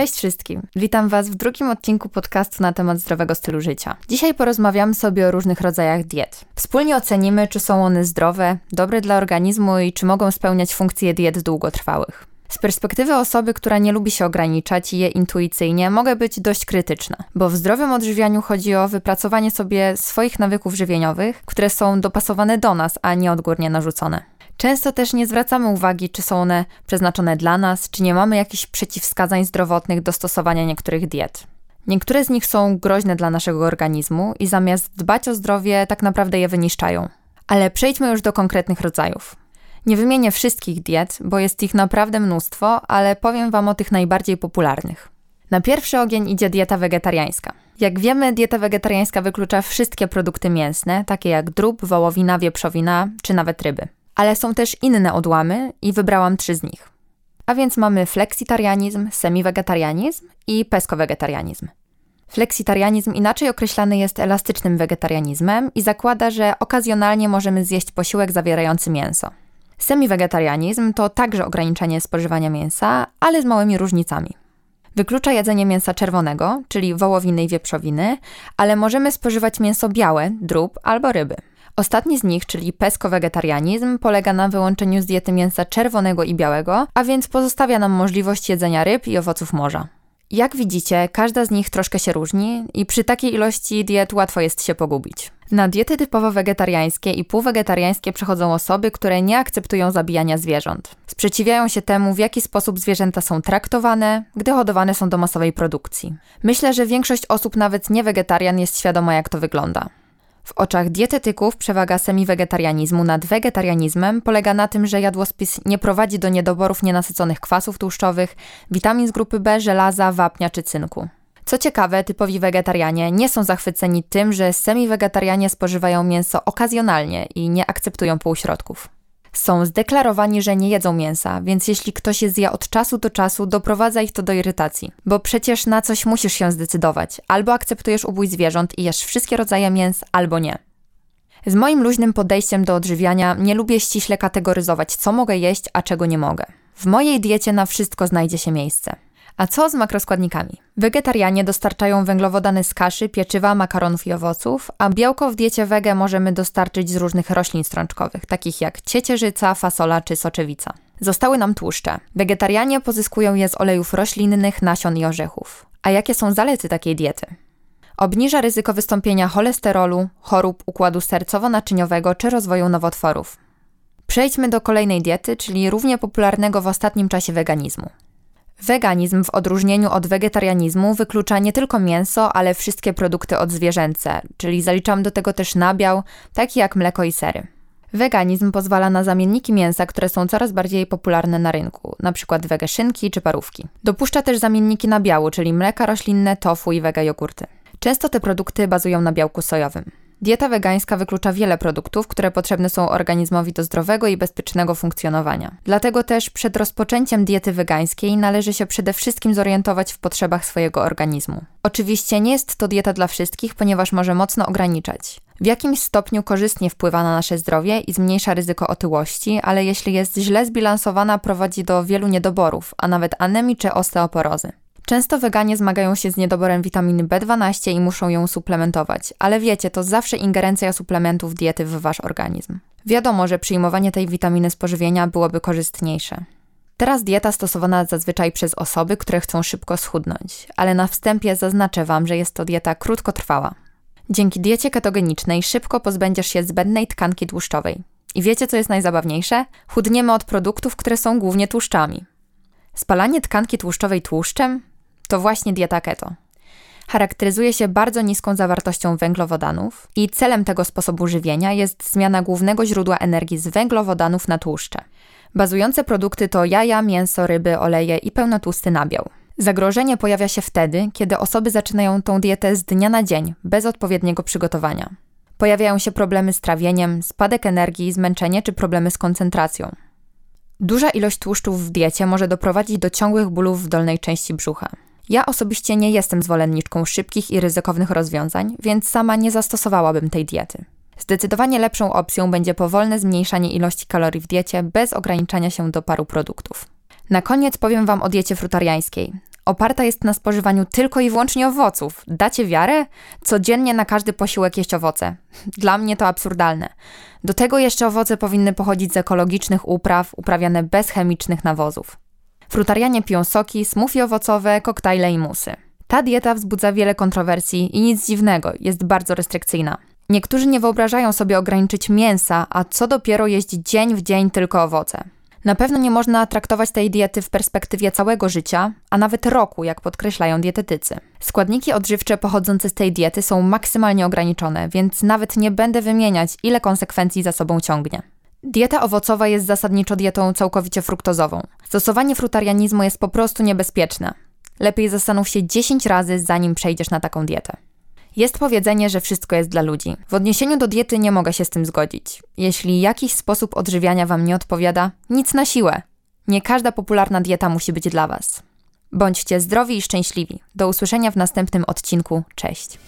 Cześć wszystkim. Witam Was w drugim odcinku podcastu na temat zdrowego stylu życia. Dzisiaj porozmawiamy sobie o różnych rodzajach diet. Wspólnie ocenimy, czy są one zdrowe, dobre dla organizmu i czy mogą spełniać funkcje diet długotrwałych. Z perspektywy osoby, która nie lubi się ograniczać i je intuicyjnie, mogę być dość krytyczna, bo w zdrowym odżywianiu chodzi o wypracowanie sobie swoich nawyków żywieniowych, które są dopasowane do nas, a nie odgórnie narzucone. Często też nie zwracamy uwagi, czy są one przeznaczone dla nas, czy nie mamy jakichś przeciwwskazań zdrowotnych do stosowania niektórych diet. Niektóre z nich są groźne dla naszego organizmu i zamiast dbać o zdrowie, tak naprawdę je wyniszczają. Ale przejdźmy już do konkretnych rodzajów. Nie wymienię wszystkich diet, bo jest ich naprawdę mnóstwo, ale powiem Wam o tych najbardziej popularnych. Na pierwszy ogień idzie dieta wegetariańska. Jak wiemy, dieta wegetariańska wyklucza wszystkie produkty mięsne, takie jak drób, wołowina, wieprzowina czy nawet ryby. Ale są też inne odłamy i wybrałam trzy z nich. A więc mamy fleksitarianizm, semiwegetarianizm i peskowegetarianizm. Fleksitarianizm inaczej określany jest elastycznym wegetarianizmem i zakłada, że okazjonalnie możemy zjeść posiłek zawierający mięso. Semiwegetarianizm to także ograniczenie spożywania mięsa, ale z małymi różnicami. Wyklucza jedzenie mięsa czerwonego, czyli wołowiny i wieprzowiny, ale możemy spożywać mięso białe, drób albo ryby. Ostatni z nich, czyli pesko-wegetarianizm, polega na wyłączeniu z diety mięsa czerwonego i białego, a więc pozostawia nam możliwość jedzenia ryb i owoców morza. Jak widzicie, każda z nich troszkę się różni i przy takiej ilości diet łatwo jest się pogubić. Na diety typowo wegetariańskie i półwegetariańskie przechodzą osoby, które nie akceptują zabijania zwierząt. Sprzeciwiają się temu, w jaki sposób zwierzęta są traktowane, gdy hodowane są do masowej produkcji. Myślę, że większość osób, nawet nie wegetarian, jest świadoma, jak to wygląda. W oczach dietetyków przewaga semiwegetarianizmu nad wegetarianizmem polega na tym, że jadłospis nie prowadzi do niedoborów nienasyconych kwasów tłuszczowych, witamin z grupy B, żelaza, wapnia czy cynku. Co ciekawe, typowi wegetarianie nie są zachwyceni tym, że semi-wegetarianie spożywają mięso okazjonalnie i nie akceptują półśrodków. Są zdeklarowani, że nie jedzą mięsa, więc jeśli ktoś je zje od czasu do czasu, doprowadza ich to do irytacji. Bo przecież na coś musisz się zdecydować. Albo akceptujesz ubój zwierząt i jesz wszystkie rodzaje mięs, albo nie. Z moim luźnym podejściem do odżywiania nie lubię ściśle kategoryzować, co mogę jeść, a czego nie mogę. W mojej diecie na wszystko znajdzie się miejsce. A co z makroskładnikami? Wegetarianie dostarczają węglowodany z kaszy, pieczywa, makaronów i owoców, a białko w diecie wege możemy dostarczyć z różnych roślin strączkowych, takich jak ciecierzyca, fasola czy soczewica. Zostały nam tłuszcze. Wegetarianie pozyskują je z olejów roślinnych, nasion i orzechów. A jakie są zalety takiej diety? Obniża ryzyko wystąpienia cholesterolu, chorób układu sercowo-naczyniowego czy rozwoju nowotworów. Przejdźmy do kolejnej diety, czyli równie popularnego w ostatnim czasie weganizmu. Weganizm w odróżnieniu od wegetarianizmu wyklucza nie tylko mięso, ale wszystkie produkty odzwierzęce, czyli zaliczam do tego też nabiał, taki jak mleko i sery. Weganizm pozwala na zamienniki mięsa, które są coraz bardziej popularne na rynku, np. wegeszynki czy parówki. Dopuszcza też zamienniki nabiału, czyli mleka roślinne, tofu i wega jogurty. Często te produkty bazują na białku sojowym. Dieta wegańska wyklucza wiele produktów, które potrzebne są organizmowi do zdrowego i bezpiecznego funkcjonowania. Dlatego też przed rozpoczęciem diety wegańskiej należy się przede wszystkim zorientować w potrzebach swojego organizmu. Oczywiście nie jest to dieta dla wszystkich, ponieważ może mocno ograniczać. W jakimś stopniu korzystnie wpływa na nasze zdrowie i zmniejsza ryzyko otyłości, ale jeśli jest źle zbilansowana, prowadzi do wielu niedoborów, a nawet anemii czy osteoporozy. Często weganie zmagają się z niedoborem witaminy B12 i muszą ją suplementować, ale wiecie, to zawsze ingerencja suplementów diety w wasz organizm. Wiadomo, że przyjmowanie tej witaminy z pożywienia byłoby korzystniejsze. Teraz dieta stosowana zazwyczaj przez osoby, które chcą szybko schudnąć, ale na wstępie zaznaczę Wam, że jest to dieta krótkotrwała. Dzięki diecie ketogenicznej szybko pozbędziesz się zbędnej tkanki tłuszczowej. I wiecie, co jest najzabawniejsze? Chudniemy od produktów, które są głównie tłuszczami. Spalanie tkanki tłuszczowej tłuszczem to właśnie dieta keto. Charakteryzuje się bardzo niską zawartością węglowodanów i celem tego sposobu żywienia jest zmiana głównego źródła energii z węglowodanów na tłuszcze. Bazujące produkty to jaja, mięso, ryby, oleje i pełnotłusty nabiał. Zagrożenie pojawia się wtedy, kiedy osoby zaczynają tą dietę z dnia na dzień, bez odpowiedniego przygotowania. Pojawiają się problemy z trawieniem, spadek energii, zmęczenie czy problemy z koncentracją. Duża ilość tłuszczów w diecie może doprowadzić do ciągłych bólów w dolnej części brzucha. Ja osobiście nie jestem zwolenniczką szybkich i ryzykownych rozwiązań, więc sama nie zastosowałabym tej diety. Zdecydowanie lepszą opcją będzie powolne zmniejszanie ilości kalorii w diecie bez ograniczania się do paru produktów. Na koniec powiem Wam o diecie frutariańskiej. oparta jest na spożywaniu tylko i wyłącznie owoców. Dacie wiarę? Codziennie na każdy posiłek jeść owoce. Dla mnie to absurdalne. Do tego jeszcze owoce powinny pochodzić z ekologicznych upraw, uprawiane bez chemicznych nawozów. Frutarianie piją soki, smoothie owocowe, koktajle i musy. Ta dieta wzbudza wiele kontrowersji i nic dziwnego, jest bardzo restrykcyjna. Niektórzy nie wyobrażają sobie ograniczyć mięsa, a co dopiero jeść dzień w dzień tylko owoce. Na pewno nie można traktować tej diety w perspektywie całego życia, a nawet roku, jak podkreślają dietetycy. Składniki odżywcze pochodzące z tej diety są maksymalnie ograniczone, więc nawet nie będę wymieniać, ile konsekwencji za sobą ciągnie. Dieta owocowa jest zasadniczo dietą całkowicie fruktozową. Stosowanie frutarianizmu jest po prostu niebezpieczne. Lepiej zastanów się 10 razy, zanim przejdziesz na taką dietę. Jest powiedzenie, że wszystko jest dla ludzi. W odniesieniu do diety nie mogę się z tym zgodzić. Jeśli jakiś sposób odżywiania Wam nie odpowiada, nic na siłę. Nie każda popularna dieta musi być dla Was. Bądźcie zdrowi i szczęśliwi. Do usłyszenia w następnym odcinku. Cześć.